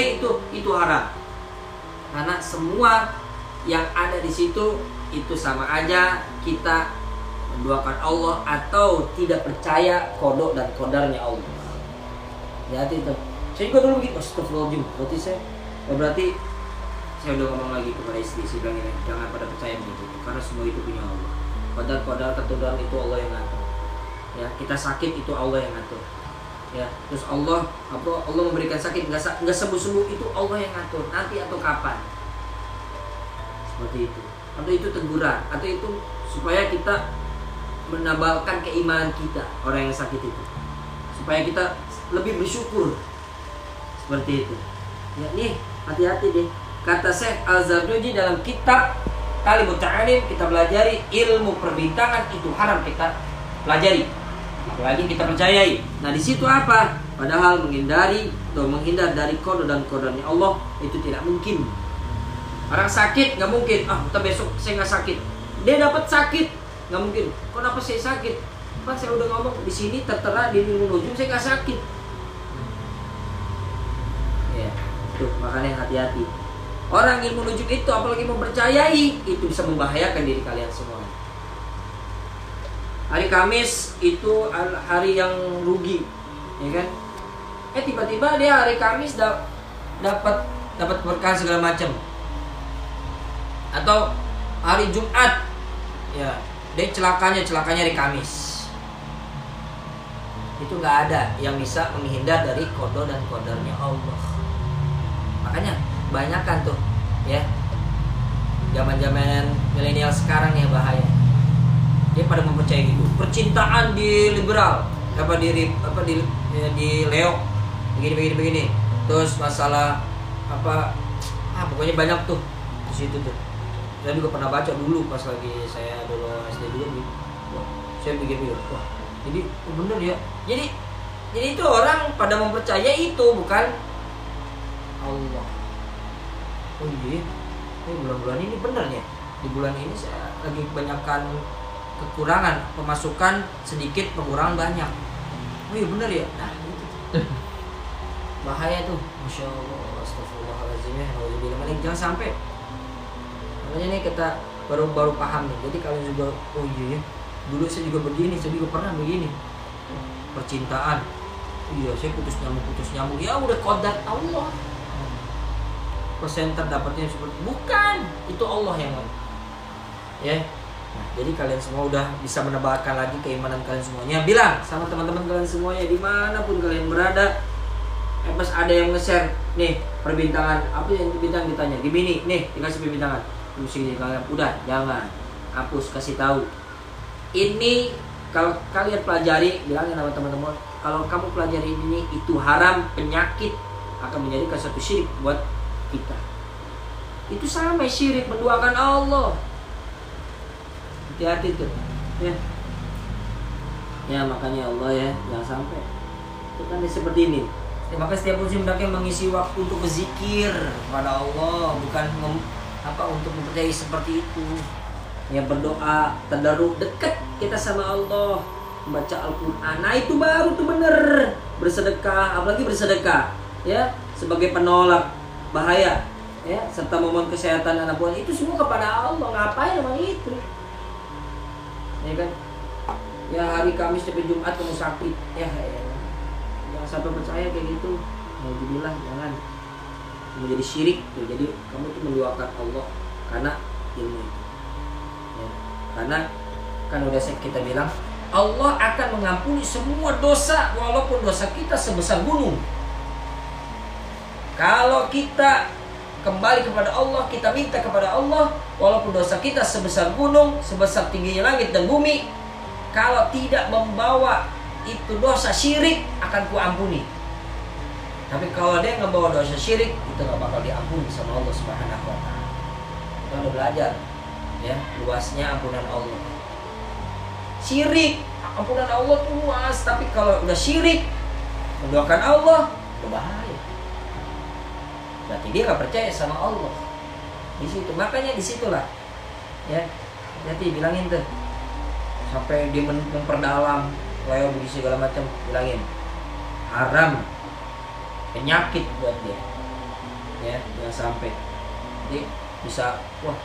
percaya itu itu haram. Karena semua yang ada di situ itu sama aja kita menduakan Allah atau tidak percaya kodok dan kodarnya Allah. Ya itu saya juga dulu begitu astagfirullahaladzim berarti saya oh, berarti saya udah ngomong lagi kepada istri saya bilang ini jangan pada percaya begitu karena semua itu punya Allah. Kodar kodar keturunan itu Allah yang ngatur. Ya kita sakit itu Allah yang ngatur ya terus Allah apa Allah memberikan sakit. Nggak nggak sembuh sembuh itu Allah yang ngatur nanti atau kapan. Seperti itu. Atau itu teguran atau itu supaya kita menambahkan keimanan kita orang yang sakit itu. Supaya kita lebih bersyukur. Seperti itu. Ya nih hati-hati deh. Kata Syekh Al-Zardoji dalam kitab Kali Ta'alim kita belajari ilmu perbintangan itu haram kita pelajari apalagi kita percayai. Nah di situ apa? Padahal menghindari atau menghindar dari kode dan kodenya Allah itu tidak mungkin. Orang sakit nggak mungkin. Ah kita besok saya nggak sakit. Dia dapat sakit nggak mungkin. Kenapa saya sakit? Kan saya udah ngomong di sini tertera di ujung saya nggak sakit. Ya makanya hati-hati. Orang ilmu nujum itu apalagi mempercayai itu bisa membahayakan diri kalian semua hari Kamis itu hari yang rugi ya kan? Eh tiba-tiba dia hari Kamis da dapat dapat berkah segala macam. Atau hari Jumat ya dia celakanya celakanya di Kamis. Itu nggak ada yang bisa menghindar dari kodo dan kodarnya Allah. Makanya banyak kan tuh ya. Zaman zaman milenial sekarang ya bahaya dia pada mempercayai gitu. Percintaan di liberal apa di apa di ya, di Leo begini begini begini. Terus masalah apa ah pokoknya banyak tuh di situ tuh. Saya juga pernah baca dulu pas lagi saya dulu SD dulu. Wah, saya pikir pikir wah jadi oh bener ya. Jadi jadi itu orang pada mempercayai itu bukan? Allah. Oh iya? Ini bulan-bulan ini bener ya? Di bulan ini saya lagi kebanyakan kekurangan pemasukan sedikit pengurangan banyak. Oh iya bener ya? Nah gitu bahaya tuh masya Allah astagfirullahaladzim ya. Jangan sampai. Makanya nih kita baru baru paham nih. Jadi kalian juga oh iya ya. Dulu saya juga begini saya juga pernah begini. Percintaan. Iya saya putus nyamuk putus nyamuk ya udah kodar Allah. Persenter dapatnya seperti bukan! Itu Allah yang ya jadi kalian semua udah bisa menebakkan lagi keimanan kalian semuanya. Bilang sama teman-teman kalian semuanya di mana pun kalian berada eh pas ada yang nge-share nih perbintangan apa yang bintang ditanya? Gini nih dikasih perbintangan. Musik kalian udah jangan. Hapus kasih tahu. Ini kalau kalian pelajari bilangin sama teman-teman kalau kamu pelajari ini itu haram penyakit akan menjadi satu syirik buat kita. Itu sama syirik menduakan Allah hati-hati tuh ya. Ya makanya Allah ya jangan sampai. Itu kan seperti ini. Ya, maka setiap musim hendaknya mengisi waktu untuk berzikir kepada Allah bukan apa untuk mempercayai seperti itu. Yang berdoa tadaruk dekat kita sama Allah. Membaca Al-Quran. Nah itu baru tuh bener. Bersedekah apalagi bersedekah ya. Sebagai penolak bahaya ya. Serta momen kesehatan anak buah. Itu semua kepada Allah. Ngapain emang itu ya kan? Ya hari Kamis sampai Jumat kamu sakit. Ya, ya. sampai percaya kayak gitu. Mau dibilang jangan. Menjadi syirik tuh jadi kamu tuh mendoakan Allah karena ilmu itu. Ya. karena kan udah kita bilang Allah akan mengampuni semua dosa walaupun dosa kita sebesar gunung. Kalau kita kembali kepada Allah kita minta kepada Allah walaupun dosa kita sebesar gunung sebesar tingginya langit dan bumi kalau tidak membawa itu dosa syirik akan kuampuni tapi kalau dia ngebawa dosa syirik itu nggak bakal diampuni sama Allah Subhanahu wa taala. Kita udah belajar ya luasnya ampunan Allah. Syirik, ampunan Allah tuh luas, tapi kalau udah syirik mendoakan Allah berbahaya. Berarti dia nggak percaya sama Allah. Di situ, makanya di situlah ya. Jadi bilangin tuh. Sampai dia memperdalam begitu segala macam bilangin. Haram. Penyakit buat dia. Ya jangan sampai. Jadi bisa wah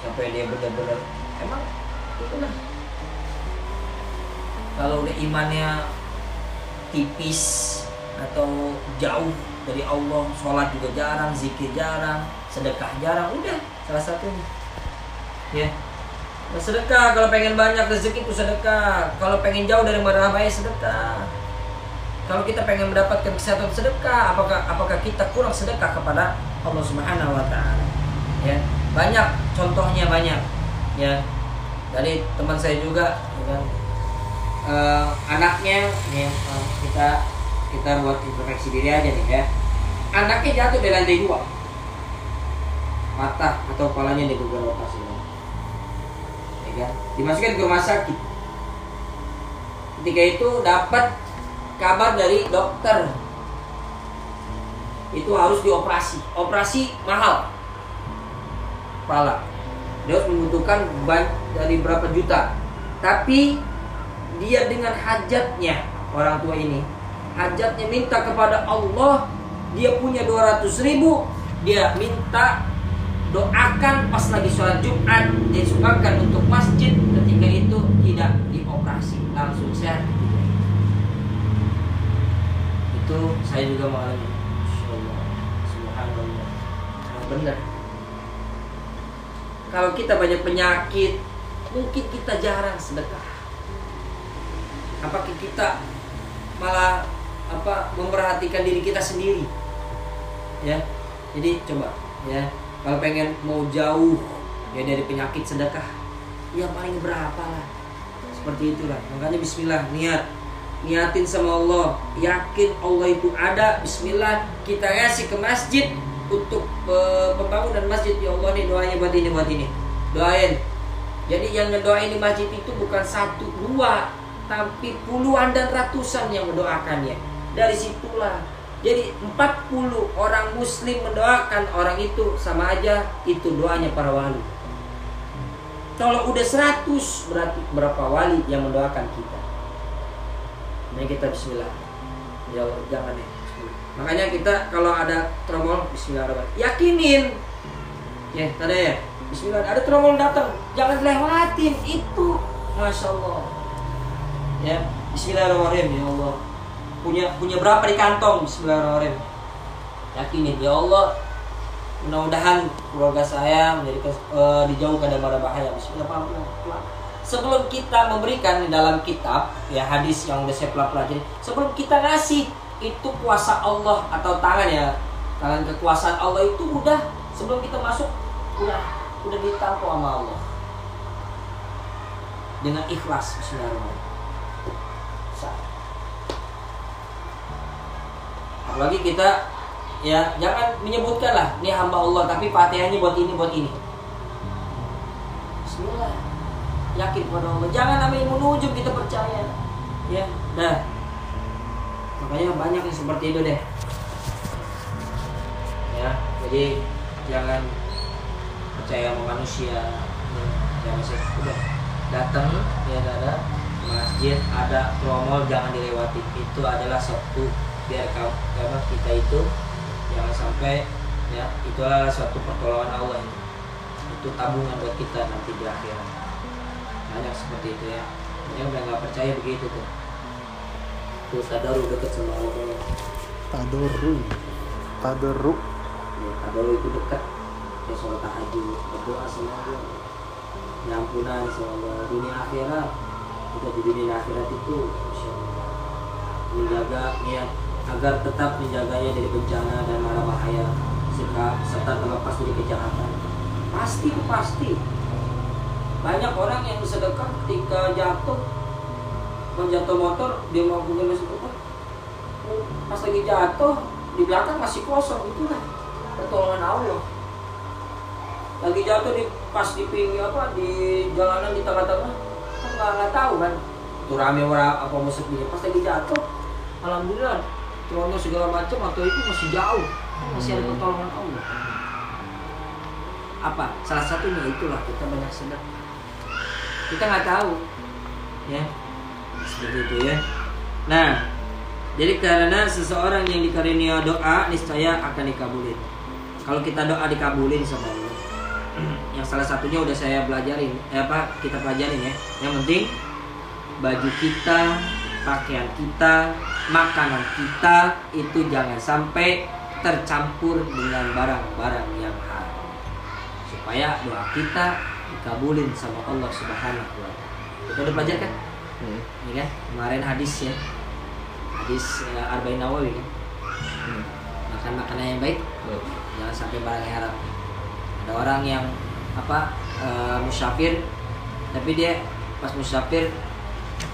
sampai dia benar-benar emang itulah. Kalau udah imannya tipis atau jauh dari Allah sholat juga jarang zikir jarang sedekah jarang udah salah satunya. Ya. Nah, sedekah kalau pengen banyak rezeki itu sedekah. Kalau pengen jauh dari marah bahaya sedekah. Kalau kita pengen mendapatkan kesehatan sedekah. Apakah apakah kita kurang sedekah kepada Allah Subhanahu wa taala? Ya. Banyak contohnya banyak. Ya. Dari teman saya juga ya uh, anaknya nih uh, kita kita buat introspeksi diri aja nih ya anaknya jatuh dari lantai dua. Patah atau kepalanya digugur operasi ya kan? Dimasukkan ke rumah sakit. Ketika itu dapat kabar dari dokter. Itu harus dioperasi. Operasi mahal. Kepala. Dia harus membutuhkan ban dari berapa juta. Tapi dia dengan hajatnya orang tua ini hajatnya minta kepada Allah dia punya 200 ribu dia minta doakan pas lagi sholat Jumat. Dia sumbangkan untuk masjid. Ketika itu tidak dioperasi langsung sehat. Itu saya juga mengalami. Subhanallah. Benar. Kalau kita banyak penyakit mungkin kita jarang sedekah. Apakah kita malah apa memperhatikan diri kita sendiri ya. Jadi coba ya. Kalau pengen mau jauh ya dari penyakit sedekah ya paling berapa lah. Seperti itulah. Makanya Bismillah niat. Niatin sama Allah. Yakin Allah itu ada. Bismillah kita ngasih ke masjid untuk uh, pembangunan masjid. Ya Allah nih doanya buat ini buat ini. Doain. Jadi yang ngedoain di masjid itu bukan satu dua tapi puluhan dan ratusan yang mendoakannya. Dari situlah jadi 40 orang muslim mendoakan orang itu sama aja itu doanya para wali. Kalau udah 100 berarti berapa wali yang mendoakan kita. Ini kita bismillah. Ya jangan ya. Makanya kita kalau ada tromol bismillahirrahmanirrahim. Yakinin. Ya, tadi ya. Bismillah, ada tromol datang, jangan lewatin itu. Masya Allah. Ya, bismillahirrahmanirrahim ya Allah punya punya berapa di kantong? Bismillahirrahmanirrahim. Yakinin ya Allah mudah-mudahan keluarga saya menjadi uh, dijauhkan dari bahaya. Bismillahirrahmanirrahim. Sebelum kita memberikan di dalam kitab ya hadis yang udah saya pelajari sebelum kita ngasih itu kuasa Allah atau tangan ya tangan kekuasaan Allah itu udah sebelum kita masuk udah udah ditampung sama Allah. Dengan ikhlas Bismillahirrahmanirrahim apalagi kita ya jangan menyebutkan lah ini hamba Allah tapi fatihahnya buat ini buat ini. Bismillah. Yakin pada Allah. Jangan namanya menuju kita percaya. Ya dah. Makanya banyak yang seperti itu deh. Ya jadi jangan percaya sama manusia. Ya, jangan sih udah. Datang ya ada masjid ada tromol jangan dilewati. Itu adalah suatu biar karena kita itu jangan sampai ya itu adalah suatu pertolongan Allah itu. Itu tabungan buat kita nanti di akhirat. Banyak seperti itu ya. Yang udah nggak percaya begitu tuh. Tuh tadaru deket sama Allah tadaru. Tadaru. Ya tadaru itu dekat ya sholat tahajud berdoa sama Allah. Nyampunan sama Allah. Dunia akhirat. Kita di dunia akhirat itu menjaga niat agar tetap menjaganya dari bencana dan mara bahaya serta, terlepas dari kejahatan. Pasti pasti. Banyak orang yang sedekah ketika jatuh menjatuh motor dia mau melakukan sedekah. Pas lagi jatuh di belakang masih kosong itulah pertolongan Allah. Lagi jatuh di pas di pinggir apa di jalanan di tengah-tengah kan nggak tahu kan itu rame apa musuh dia pas lagi jatuh alhamdulillah Trono segala macam atau itu masih jauh masih ada hmm. pertolongan Allah apa salah satunya itulah kita banyak sedekah kita nggak tahu ya seperti itu ya nah Jadi karena seseorang yang dikarunia doa niscaya akan dikabulin. Kalau kita doa dikabulin sama Allah. Yang salah satunya udah saya pelajarin, eh apa kita pelajarin ya. Yang penting baju kita, pakaian kita, makanan kita itu jangan sampai tercampur dengan barang-barang yang haram. Supaya doa kita dikabulin sama Allah Subhanahu wa taala. Kita udah belajar kan? Hmm. Ini kan kemarin hadis ya. Hadis ya, Arba'in Nawawi kan. Hmm. Makan makanan yang baik, Baik. jangan sampai barang yang haram. Ada orang yang apa eh, musyafir tapi dia pas musyafir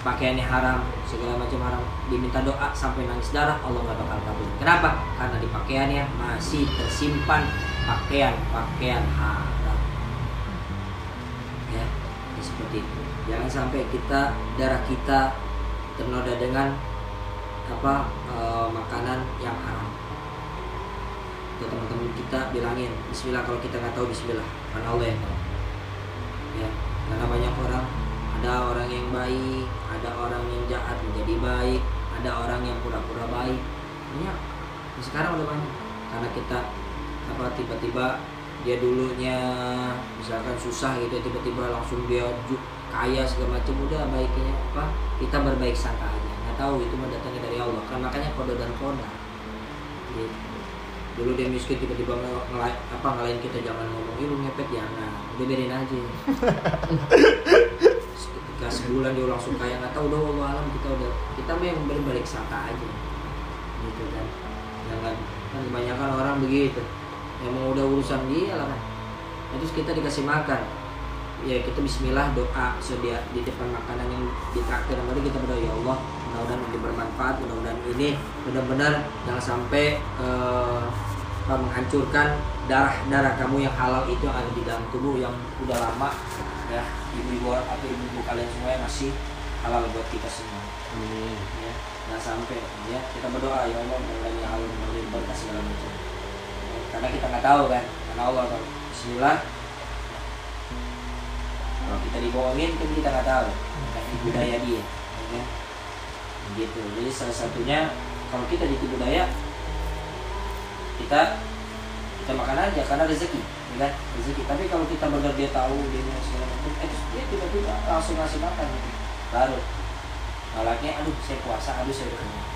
pakaiannya haram segala macam haram diminta doa sampai nangis darah Allah nggak bakal kabul kenapa? Karena di pakaiannya masih tersimpan pakaian pakaian haram. Ya ya seperti itu. Jangan sampai kita darah kita ternoda dengan apa eh, makanan yang haram. Ke teman-teman kita bilangin Bismillah kalau kita nggak tahu Bismillah karena Allah yang tahu. Ya karena banyak orang ada orang yang baik ada orang yang jahat menjadi baik ada orang yang pura-pura baik. Banyak. Ya, sekarang udah banyak. Karena kita apa tiba-tiba dia dulunya misalkan susah gitu tiba-tiba langsung dia kaya segala macam udah baiknya apa? Kita berbaik sangka aja. Nggak tahu itu mendatangnya dari Allah. Kan makanya kode dan kode gitu. Dulu dia miskin tiba-tiba nge- ngelai- apa ngalahin kita jangan ngomong "Ih, lu ngepet jangan udah biarin aja sebulan dia langsung kaya nggak tahu udah Allah alam kita udah kita mah yang berbalik sangka aja. Gitu kan. Jangan kan kebanyakan orang begitu. Emang udah urusan dia lah kan. Nah, terus kita dikasih makan. Ya kita Bismillah doa sedia di depan makanan yang ditraktir dia kita berdoa ya Allah mudah-mudahan ini bermanfaat mudah-mudahan ini benar-benar jangan sampai apa, menghancurkan darah-darah kamu yang halal itu yang ada di dalam tubuh yang udah lama ya ibu-ibu atau ibu-ibu kalian semua yang masih halal buat kita semua. Amin. ya jangan sampai ya kita berdoa ya Allah mudah-mudahan yang halal mudah-mudahan berkah segala macam. Ya, karena kita nggak tahu kan? Karena Allah kan? Bismillah. Kalau kita dibohongin kan kita nggak tahu kan budaya dia ya kan? gitu. Jadi salah satunya kalau kita ditipu daya kita kita makan aja karena rezeki ya kan rezeki. Tapi kalau kita benar dia tahu dia mau segala macam eh terus dia tiba-tiba langsung ngasih makan. Gitu. baru. Nolaknya aduh saya puasa aduh saya udah kenyang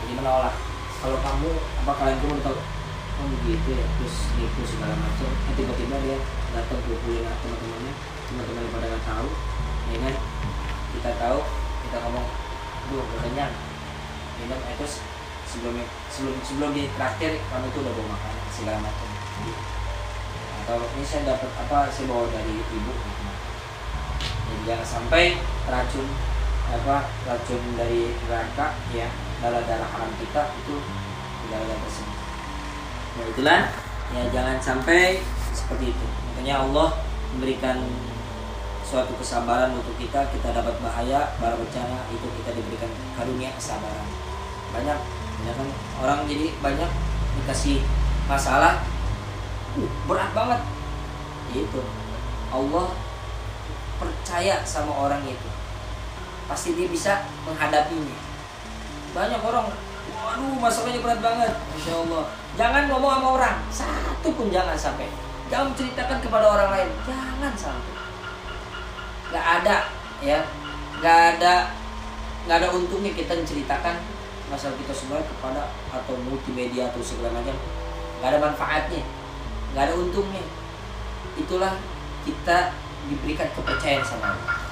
jadi menolak. Kalau kamu apa kalian kamu tahu oh begitu ya terus nipu segala macam. Eh, tiba-tiba dia datang kuliah teman-temannya. Teman-teman pada nggak tahu. Ya kan? Kita tahu kita ngomong aduh udah kenyang. Minum eh, terus sebelum sebelum sebelum di traktir kamu itu udah bawa makanan segala macam atau ini saya dapat apa saya bawa dari ibu gitu. Jadi jangan sampai racun apa racun dari neraka ya darah darah haram kita itu tidak ada tersebut. Nah itulah ya jangan sampai seperti itu. Makanya Allah memberikan suatu kesabaran untuk kita kita dapat bahaya bara bencana itu kita diberikan karunia kesabaran banyak banyak kan orang jadi banyak dikasih masalah berat banget. Itu. Allah percaya sama orang itu. Pasti dia bisa menghadapinya. Banyak orang waduh masalahnya berat banget. Masya Allah. Jangan ngomong sama orang. Satu pun jangan sampai. Jangan menceritakan kepada orang lain. Jangan sampai. Nggak ada ya. Nggak ada nggak ada untungnya kita menceritakan masalah kita semua kepada atau multimedia atau segala macam. Nggak ada manfaatnya nggak ada untungnya itulah kita diberikan kepercayaan sama Allah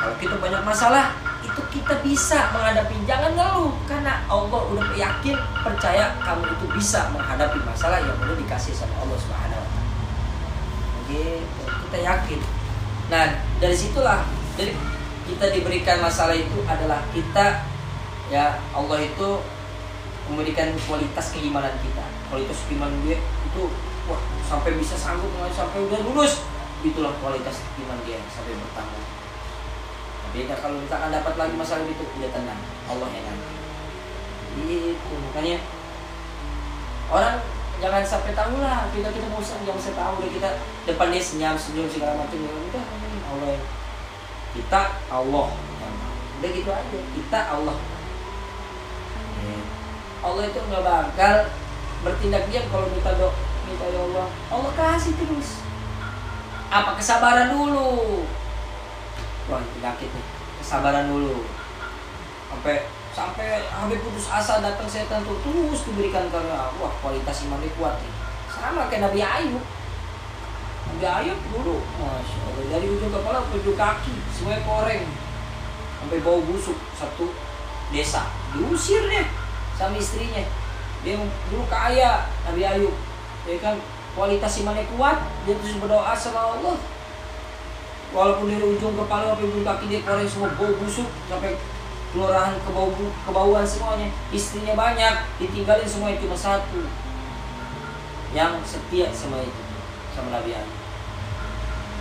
kalau kita banyak masalah itu kita bisa menghadapi jangan ngeluh karena Allah udah yakin percaya kamu itu bisa menghadapi masalah yang udah dikasih sama Allah Subhanahu wa taala. Gitu, kita yakin. Nah, dari situlah dari kita diberikan masalah itu adalah kita ya Allah itu memberikan kualitas keimanan kita. Kualitas keimanan dia itu wah sampai bisa sanggup sampai udah lulus. Itulah kualitas iman dia sampai bertambah. Beda kalau misalkan dapat lagi masalah itu udah tenang. Allah yang nanti. Itu makanya orang jangan sampai tahu lah. Kita kita bosan jangan sampai tahu deh kita depan dia senyum senyum segala macam. Ya udah Allah kita Allah udah gitu aja. Kita Allah. Allah itu nggak bakal bertindak diam kalau minta doa minta ya Allah. Allah kasih terus. Apa kesabaran dulu? Wah penyakit nih. Kesabaran dulu. Sampai sampai hampir putus asa datang setan tuh terus diberikan karena wah kualitas imannya kuat nih. Sama kayak Nabi Ayub. Nabi Ayub dulu masya Allah dari ujung kepala ke ujung kaki semuanya koreng. Sampai bau busuk satu desa. Diusir deh sama istrinya. Dia dulu kaya Nabi Ayub ya kan kualitas imannya kuat dia terus berdoa sama Allah. Walaupun dari ujung kepala sampai ujung kaki dia koreng semua bau busuk sampai kelurahan kebau kebauan semuanya. Istrinya banyak ditinggalin semuanya cuma satu. Yang setia sama itu sama Nabi Ayub.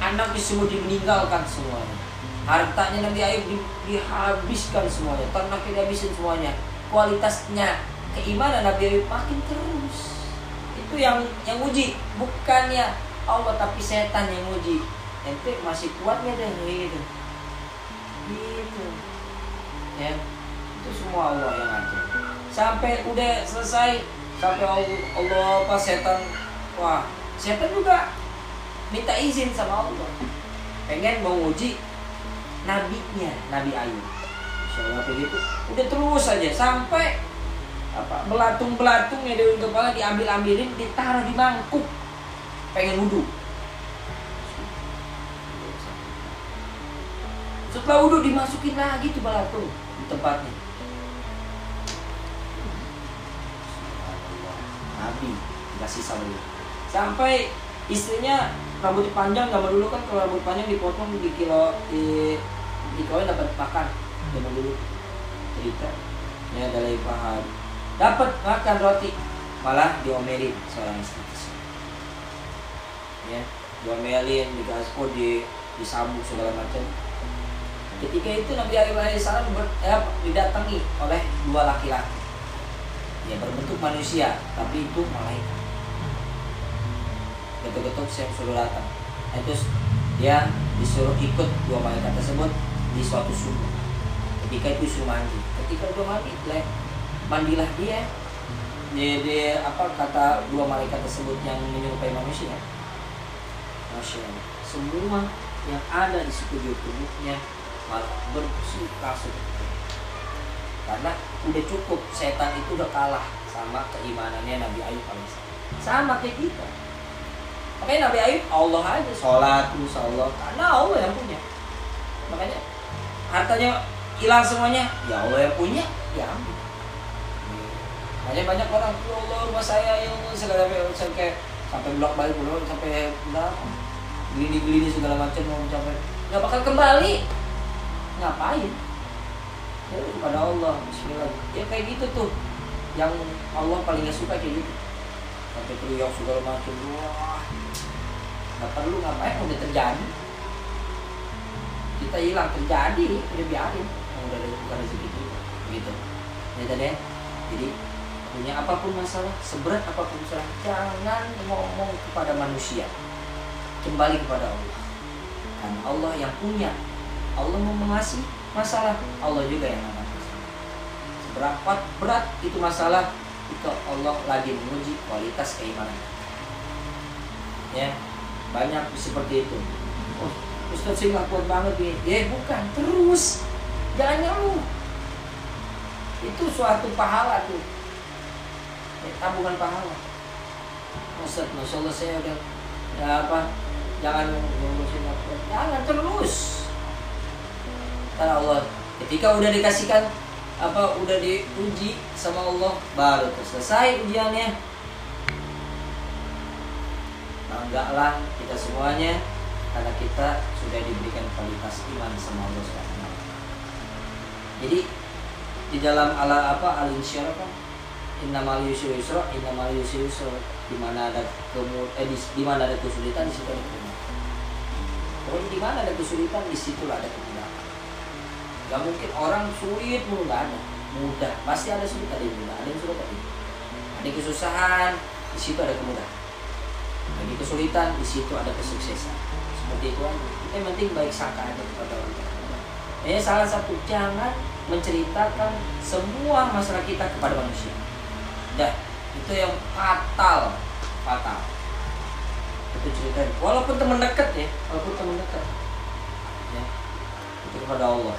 Anaknya semua dimeninggalkan semuanya. Hartanya Nabi Ayub di, dihabiskan semuanya. Ternaknya dihabisin semuanya. Kualitasnya keimanan Nabi Ayub makin terus itu yang yang uji bukannya Allah tapi setan yang uji ente masih kuat nggak deh gitu gitu. Ya itu semua Allah yang ngatur sampai udah selesai sampai Allah, Allah apa setan. Wah setan juga minta izin sama Allah. Pengen mau uji nabinya Nabi Ayub. Insya Allah begitu udah terus aja. Sampai apa belatung belatung ya dari kepala diambil ambilin ditaruh di mangkuk. Pengen wudhu. Setelah wudhu dimasukin lagi tuh belatung di tempatnya. Nabi dikasih sama sampai istrinya rambut panjang zaman dulu kan kalau rambut panjang dipotong di kilo di di dapat makan zaman dulu. Cerita ya dari paham dapat makan roti. Malah diomelin seorang istri ya diomelin dikasih di disambung segala macam. Ketika itu Nabi alaihissalam ber, ya, didatangi oleh dua laki-laki. Ya berbentuk manusia tapi itu malaikat. Getuk-getuk saya suruh datang. Nah, dia disuruh ikut dua malaikat tersebut di suatu sumur. Ketika itu suruh mandi. Ketika dia mandi mandilah dia. Dia apa kata dua malaikat tersebut yang menyerupai manusia? Allah semua yang ada di sekujur tubuhnya malah bersih langsung karena udah cukup setan itu udah kalah sama keimanannya Nabi Ayub alaihissalam. Sama kayak kita. Makanya Nabi Ayub Allah aja sholat Allah. Karena Allah yang punya. Makanya hartanya hilang semuanya. Ya Allah yang punya ya ambil makanya banyak orang ya Allah rumah saya ya Allah. Segala sampai sampai blok balik belum sampai berapa gini gini segala macam mau sampai nggak bakal kembali. Ngapain? Ya kepada Allah Bismillah. Ya kayak gitu tuh. Yang Allah paling gak suka kayak gitu. Sampai teriak segala macam wah. Nggak perlu ngapain? Udah terjadi. Kita hilang terjadi udah biarin. Udah bukan rezeki gitu. Ya tadi jadi punya apa pun masalah seberat apa pun masalah jangan ngomong kepada manusia. Kembali kepada Allah. Karena Allah yang punya. Allah mau mengasih masalah Allah juga yang akan seberapa berat itu masalah itu Allah lagi menguji kualitas keimanan. Ya banyak seperti itu. Oh Ustaz sih nggak kuat banget nih ya bukan terus. Jangan ngeluh. Itu suatu pahala tuh tabungan pahala. Ustaz Masya Allah saya udah ya apa? Jangan ngurusin aku jangan terus. Karena Allah ketika udah dikasihkan apa udah diuji sama Allah baru selesai ujiannya. Banggalah kita semuanya karena kita sudah diberikan kualitas iman sama Allah SWT. Jadi di dalam ala apa? Al insyirah kan innamal yusra yusra innamal yusra yusra. Di mana ada kemu eh di, mana ada kesulitan di situ ada kemudahan. Pokoknya di mana ada kesulitan di situ ada kemudahan. Gak mungkin orang sulit mulu gak ada. Mudah. Pasti ada sulit ada yang mudah ada yang sulit ada yang ada kesusahan di situ ada kemudahan. Lagi kesulitan di situ ada kesuksesan. Seperti itu aja. Yang penting baik sangka aja kepada Allah ini salah satu jangan menceritakan semua masalah kita kepada manusia dah itu yang fatal. Fatal. Itu cerita walaupun teman dekat ya. Walaupun teman dekat. Ya. Itu kepada Allah.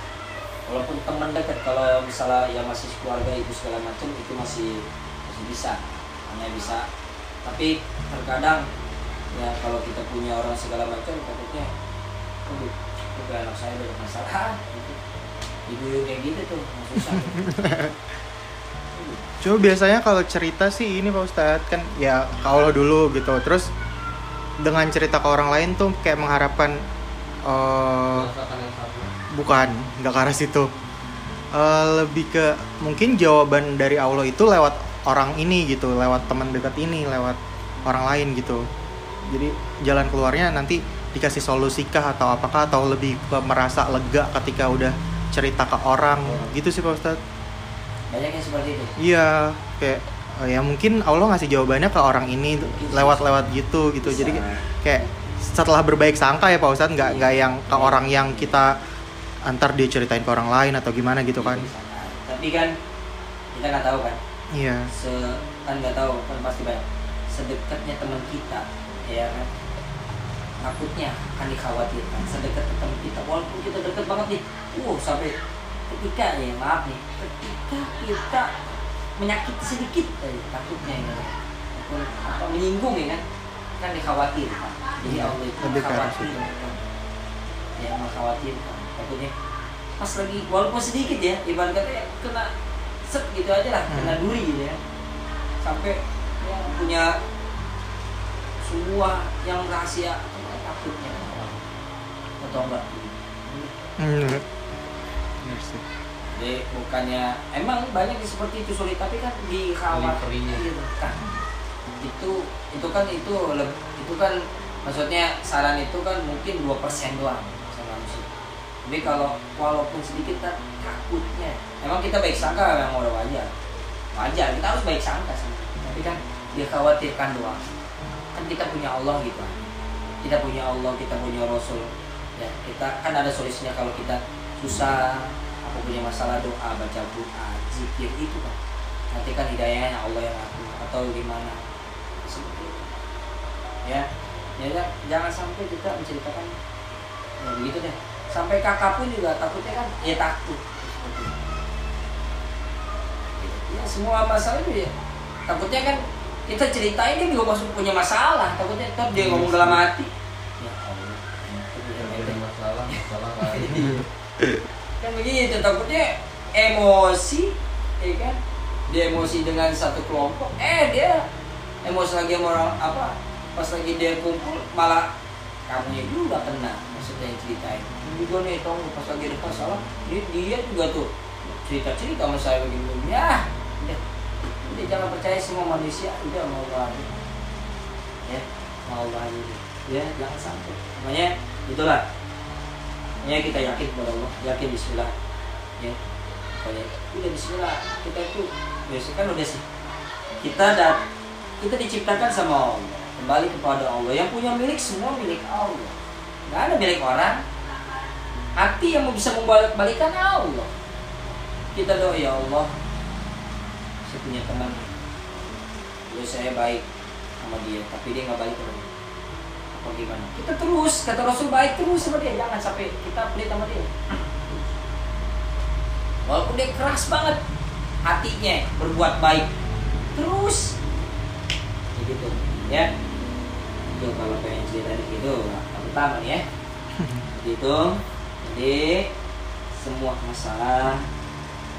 Walaupun teman dekat. Kalau misalnya yang masih keluarga itu segala macam itu masih masih bisa. Hanya bisa. Tapi terkadang ya kalau kita punya orang segala macam takutnya itu anak saya banyak masalah? Gitu. ibu kayak gitu tuh susah. Cuma biasanya kalau cerita sih ini Pak Ustadz kan ya ke Allah dulu gitu. Terus dengan cerita ke orang lain tuh kayak mengharapkan sama. bukan nggak ke arah situ. Eh, lebih ke mungkin jawaban dari Allah itu lewat orang ini gitu, lewat teman dekat ini, lewat orang lain gitu. Jadi jalan keluarnya nanti dikasih solusi kah atau apakah atau lebih merasa lega ketika udah cerita ke orang gitu sih Pak Ustadz. Banyak yang seperti itu Iya, kayak oh ya mungkin Allah ngasih jawabannya ke orang ini lewat-lewat gitu gitu. Jadi Bisa. kayak setelah berbaik sangka ya Pak Ustadz nggak nggak yang ke orang yang kita antar dia ceritain ke orang lain atau gimana gitu kan. tapi kan kita nggak tahu kan Iya. se kan nggak tahu kan pasti banyak sedekatnya teman kita ya kan takutnya akan dikhawatirkan sedekat teman kita walaupun kita dekat banget nih uh sampai ketika ya maaf nih. Ketika kita menyakiti sedikit eh, takutnya ya. Apa menyinggung ya kan? Kan dikhawatirkan. Jadi Iya, Allah itu mengkhawatirkan. ya mengkhawatirkan. Takutnya. Pas lagi walaupun sedikit ya ibarat kata ya, kena set gitu aja lah kena Hmm. duri gitu ya. Sampai ya, punya semua yang rahasia takutnya. Atau enggak? Hmm. Jadi bukannya emang banyak yang seperti itu sulit tapi kan dikhawatirkan itu itu kan itu itu kan maksudnya saran itu kan mungkin 2% doang sama manusia tapi kalau walaupun sedikit kan takutnya. Emang kita baik sangka yang udah wajar. Wajar kita harus baik sangka sih. Tapi kan dikhawatirkan doang. Kan kita punya Allah gitu. Kita punya Allah kita punya Rasul. Ya kita kan ada solusinya kalau kita susah aku punya masalah doa baca doa zikir itu kan nanti kan hidayahnya Allah yang aku atau gimana seperti itu. Ya. Ya ya, jangan sampai kita menceritakan ya begitu deh. Sampai kakak pun juga takutnya kan ya takut. Ya semua masalah itu ya. Takutnya kan kita ceritain dia juga masuk punya masalah. Takutnya tetap dia ngomong dalam hati. Ya Allah. Punya ada masalah, masalah lain. kan begitu takutnya emosi ya kan? Dia emosi dengan satu kelompok eh dia emosi lagi sama orang apa? Pas lagi dia kumpul malah kamu juga kena maksudnya yang ceritain. Ini juga nih tong pas lagi ada masalah dia, dia juga tuh cerita cerita sama saya begini ya udah. Jangan percaya semua manusia udah mau aja ya mau aja ya jangan sampai. Makanya itulah ya kita yakin kepada Allah. Yakin Bismillah. Ya. Pokoknya udah Bismillah. Kita itu biasa kan udah sih. Kita dat kita diciptakan sama Allah. Kembali kepada Allah. Yang punya milik semua milik Allah. Nggak ada milik orang. Hati yang bisa membalik balikan Allah. Kita doa ya Allah saya punya teman. Dulu saya baik sama dia tapi dia nggak baik sama apa gimana? Kita terus kata Rasul baik terus sama dia. Jangan sampai kita pelit sama dia. Walaupun dia keras banget hatinya berbuat baik. Terus. Ya gitu ya. Itu kalau pengen cerita di situ pertama nih ya. Gitu. Jadi semua masalah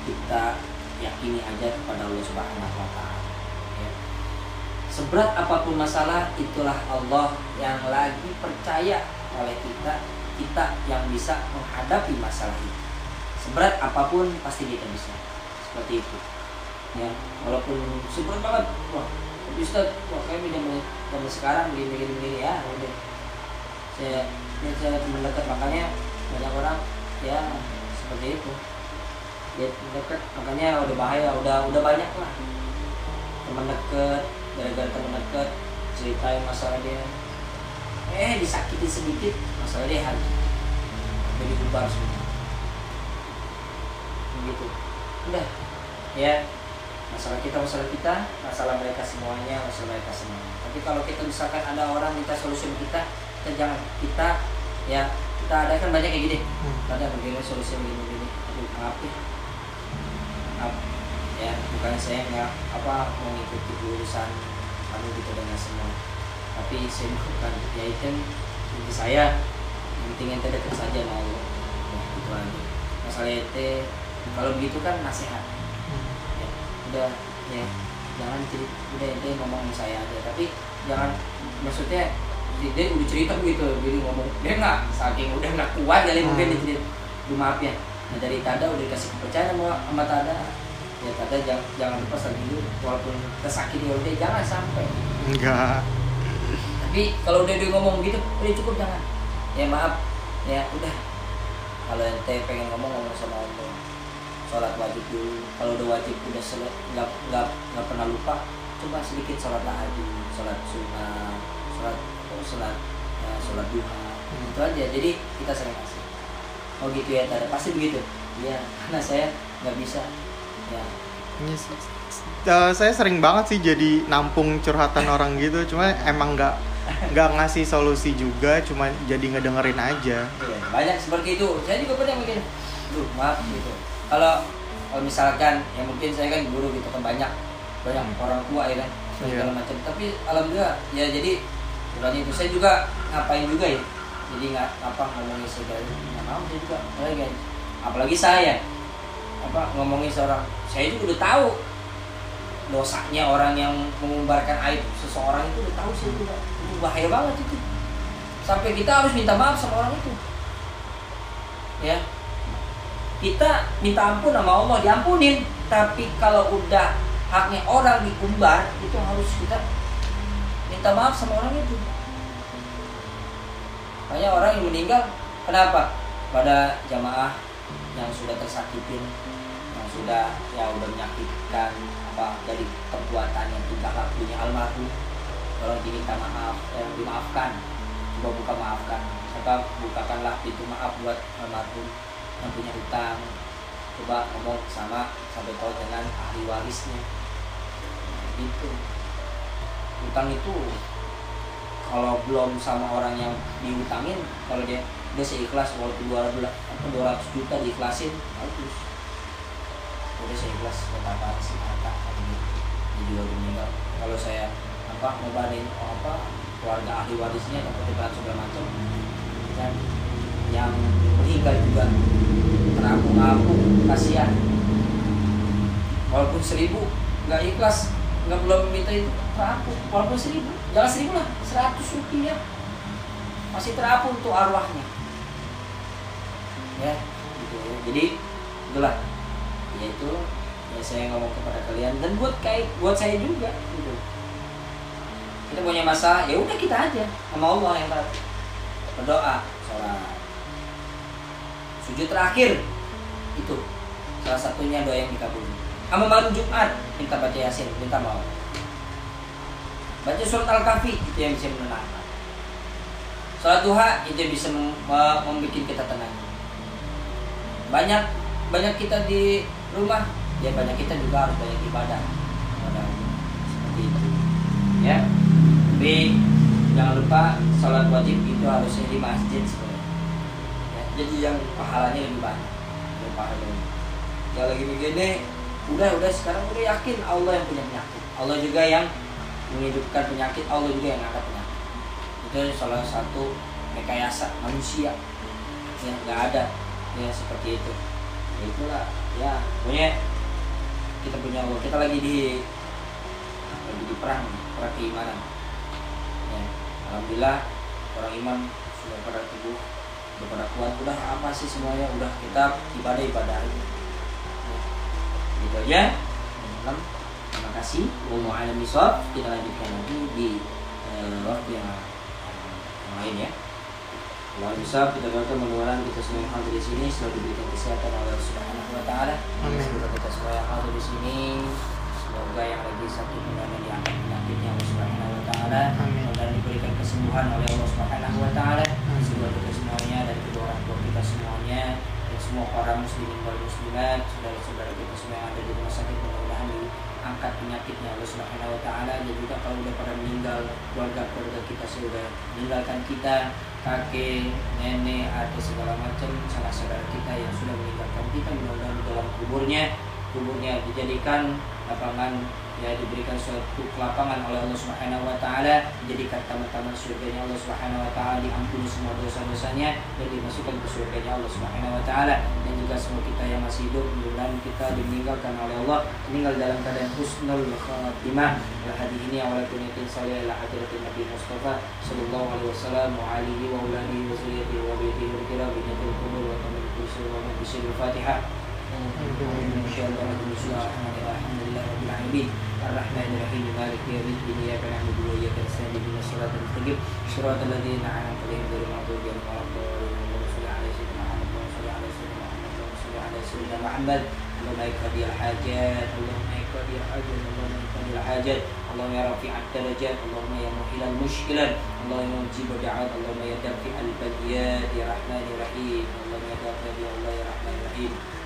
kita yakini aja kepada Allah Subhanahu wa taala. Seberat apa pun masalah itulah Allah yang lagi percaya oleh kita kita yang bisa menghadapi masalah itu. Seberat apa pun pasti kita bisa. Seperti itu. Ya, walaupun seberat banget. Wah, tapi Ustaz, wah kayak zaman zaman sekarang gini gini gini ya, udah. Saya ya, saya teman dekat makanya banyak orang ya seperti itu dia dekat makanya udah bahaya udah udah banyak lah teman deket gara-gara teman deket ceritain masalah dia. Eh disakiti sedikit masalah dia habis jadi bubar semua. Begitu udah. Ya masalah kita masalah kita masalah mereka semuanya masalah mereka semuanya tapi kalau kita misalkan ada orang minta solusi kita kita jangan. Kita ya kita ada kan banyak kayak gini. Hmm. ada begini solusi begini begini aduh maaf ya. Maaf ya bukan saya nggak apa mengikuti urusan kamu gitu dengan semua. Tapi saya bukan ya itu saya yang penting ente dekat saja sama Allah ya, itu aja. Masalah ente kalau begitu kan nasihat. Ya, udah ya jangan cerita udah ente ngomong sama saya aja. Tapi jangan maksudnya dia udah cerita begitu jadi ngomong dia nggak saking udah nggak kuat kali mungkin Hmm. dia cerita. Maaf ya. Nah, dari Tada udah dikasih kepercayaan sama, sama Tada ya Tada jangan jangan lupa lagi dulu walaupun tersakiti udah jangan sampai. Enggak. Tapi kalau udah dia ngomong gitu udah cukup jangan. Ya maaf. Ya udah. Kalau ente pengen ngomong ngomong sama Allah sholat wajib dulu. Kalau udah wajib udah sel nggak nggak nggak pernah lupa coba sedikit sholat tahajud sholat sunnah sholat oh, sholat ya, sholat duha itu aja. Jadi kita sering kasih oh gitu ya Tada pasti begitu. Iya karena saya nggak bisa ya eh, saya sering banget sih jadi nampung curhatan orang gitu cuma emang nggak nggak ngasih solusi juga cuma jadi ngedengerin aja Iya, banyak seperti itu. Saya juga pernah mungkin, duh maaf gitu. Kalau kalau misalkan ya mungkin saya kan guru gitu kan banyak banyak orang tua ya kan segala Iya. macam. Tapi alhamdulillah ya jadi bukan itu saya juga ngapain juga ya. Jadi nggak apa ngomongin segala nggak mau saya juga apalagi apalagi saya apa ngomongin seorang saya juga udah tahu dosanya orang yang mengumbarkan aib seseorang itu udah tahu sih itu bahaya banget itu. Sampai kita harus minta maaf sama orang itu. Ya. Kita minta ampun sama Allah diampunin. Tapi kalau udah haknya orang diumbar itu harus kita minta maaf sama orang itu. Banyak orang yang meninggal. Kenapa? Pada jamaah yang sudah tersakitin sudah ya udah menyakitkan apa dari perbuatan yang tingkah lakunya almarhum tolong diminta maaf eh, dimaafkan. Coba buka maafkan. Apa bukakanlah pintu maaf buat almarhum yang punya hutang. Coba ngomong sama sampai tahu dengan ahli warisnya. Gitu. Hutang itu kalau belum sama orang yang dihutangin kalau dia dia seikhlas walaupun 200 apa 200 juta diikhlasin bagus udah saya ikhlas buat apa sih harta dia juga meninggal kalau saya apa ngobarin oh, apa keluarga ahli warisnya atau pertimbangan segala macam kan? Yang meninggal juga. Terapung-apung kasihan. Walaupun seribu nggak ikhlas nggak belum minta itu terapung walaupun seribu jangan seribu lah seratus rupiah. Masih terapung untuk arwahnya. Ya gitu ya. jadi itulah itu ya saya ngomong kepada kalian dan buat kayak buat saya juga gitu. Kita punya masalah ya udah kita aja sama Allah yang tahu berdoa sholat. Sujud terakhir itu salah satunya doa yang dikabulkan. Sama malam Jumat minta baca Yasin minta maaf. Baca surat Al-Kahfi itu yang bisa menenangkan. Sholat duha itu yang bisa mem- me- membuat kita tenang. Banyak banyak kita di rumah ya banyak kita juga harus banyak ibadah. Seperti itu. Ya. Tapi jangan lupa sholat wajib itu harusnya di masjid sebenarnya. Ya, jadi yang pahalanya lebih banyak lebih pahalanya. Kalau lagi begini udah udah sekarang udah yakin Allah yang punya penyakit. Allah juga yang menghidupkan penyakit Allah juga yang angkat penyakit. Itu salah satu rekayasa manusia. Yang nggak ada ya seperti itu. Itulah ya pokoknya kita punya Allah. Kita lagi di lagi di perang perang keimanan. Ya alhamdulillah orang iman sudah pada teguh sudah pada kuat. Udah apa sih semuanya udah kita ibadah ibadah aja. Ya, gitu aja. Enam. terima kasih. Bishawab. kita lanjutkan lagi di eh, waktu yang, yang lain ya Allah bisa kita doakan mudah-mudahan kita semua yang hadir di sini selalu diberikan kesehatan oleh Allah Subhanahu wa taala. Amin. Semoga kita semua yang hadir di sini semoga yang lagi sakit mudah-mudahan diangkat penyakitnya Allah Subhanahu wa taala. Amin. Mudah-mudahan diberikan kesembuhan oleh Allah Subhanahu wa taala. Semoga kita semuanya dan kedua orang tua kita semuanya dan semua orang muslimin wal muslimat, saudara-saudara kita semua yang ada di rumah sakit mudah-mudahan angkat penyakitnya Allah Subhanahu wa taala dan juga kalau udah pada meninggal keluarga-keluarga kita sudah meninggalkan kita kakek, nenek atau segala macam salah saudara kita yang sudah meninggalkan kita mudah-mudahan dalam kuburnya kuburnya dijadikan lapangan ya diberikan suatu kelapangan oleh Allah Subhanahu wa taala. Dijadikan taman-taman surganya Allah Subhanahu wa taala diampuni semua dosa-dosanya dan dimasukkan ke surganya Allah Subhanahu wa taala. Dan juga semua kita yang masih hidup mudah-mudahan kita dimeninggalkan oleh Allah meninggal dalam keadaan husnul khatimah. Wa hadhihi awal kunyatin salih hadratin Nabi Mustafa sallallahu alaihi wasallam wa alihi wa uladihi wa zurriyyatihi wa baitihi wa kira binatul kubur wa tamal kursi wa mabishil fatihah Alhamdulillah Rabbil Alamin الرحمن الرحيم مالك يوم الدين اياك نعبد واياك نستعين اهدنا الصراط المستقيم صراط الذين انعمت عليهم غير المغضوب عليهم ولا الضالين اللهم صل على سيدنا محمد اللهم صل على سيدنا محمد اللهم صل على سيدنا محمد اللهم يقضي الحاجات اللهم يقضي الحاجات اللهم يقضي الحاجات اللهم يا رفيع الدرجات اللهم يا محيل المشكلات اللهم يا مجيب الدعوات اللهم يا دافع البليات يا رحمن الرحيم اللهم يا دافع يا الله يا رحمن الرحيم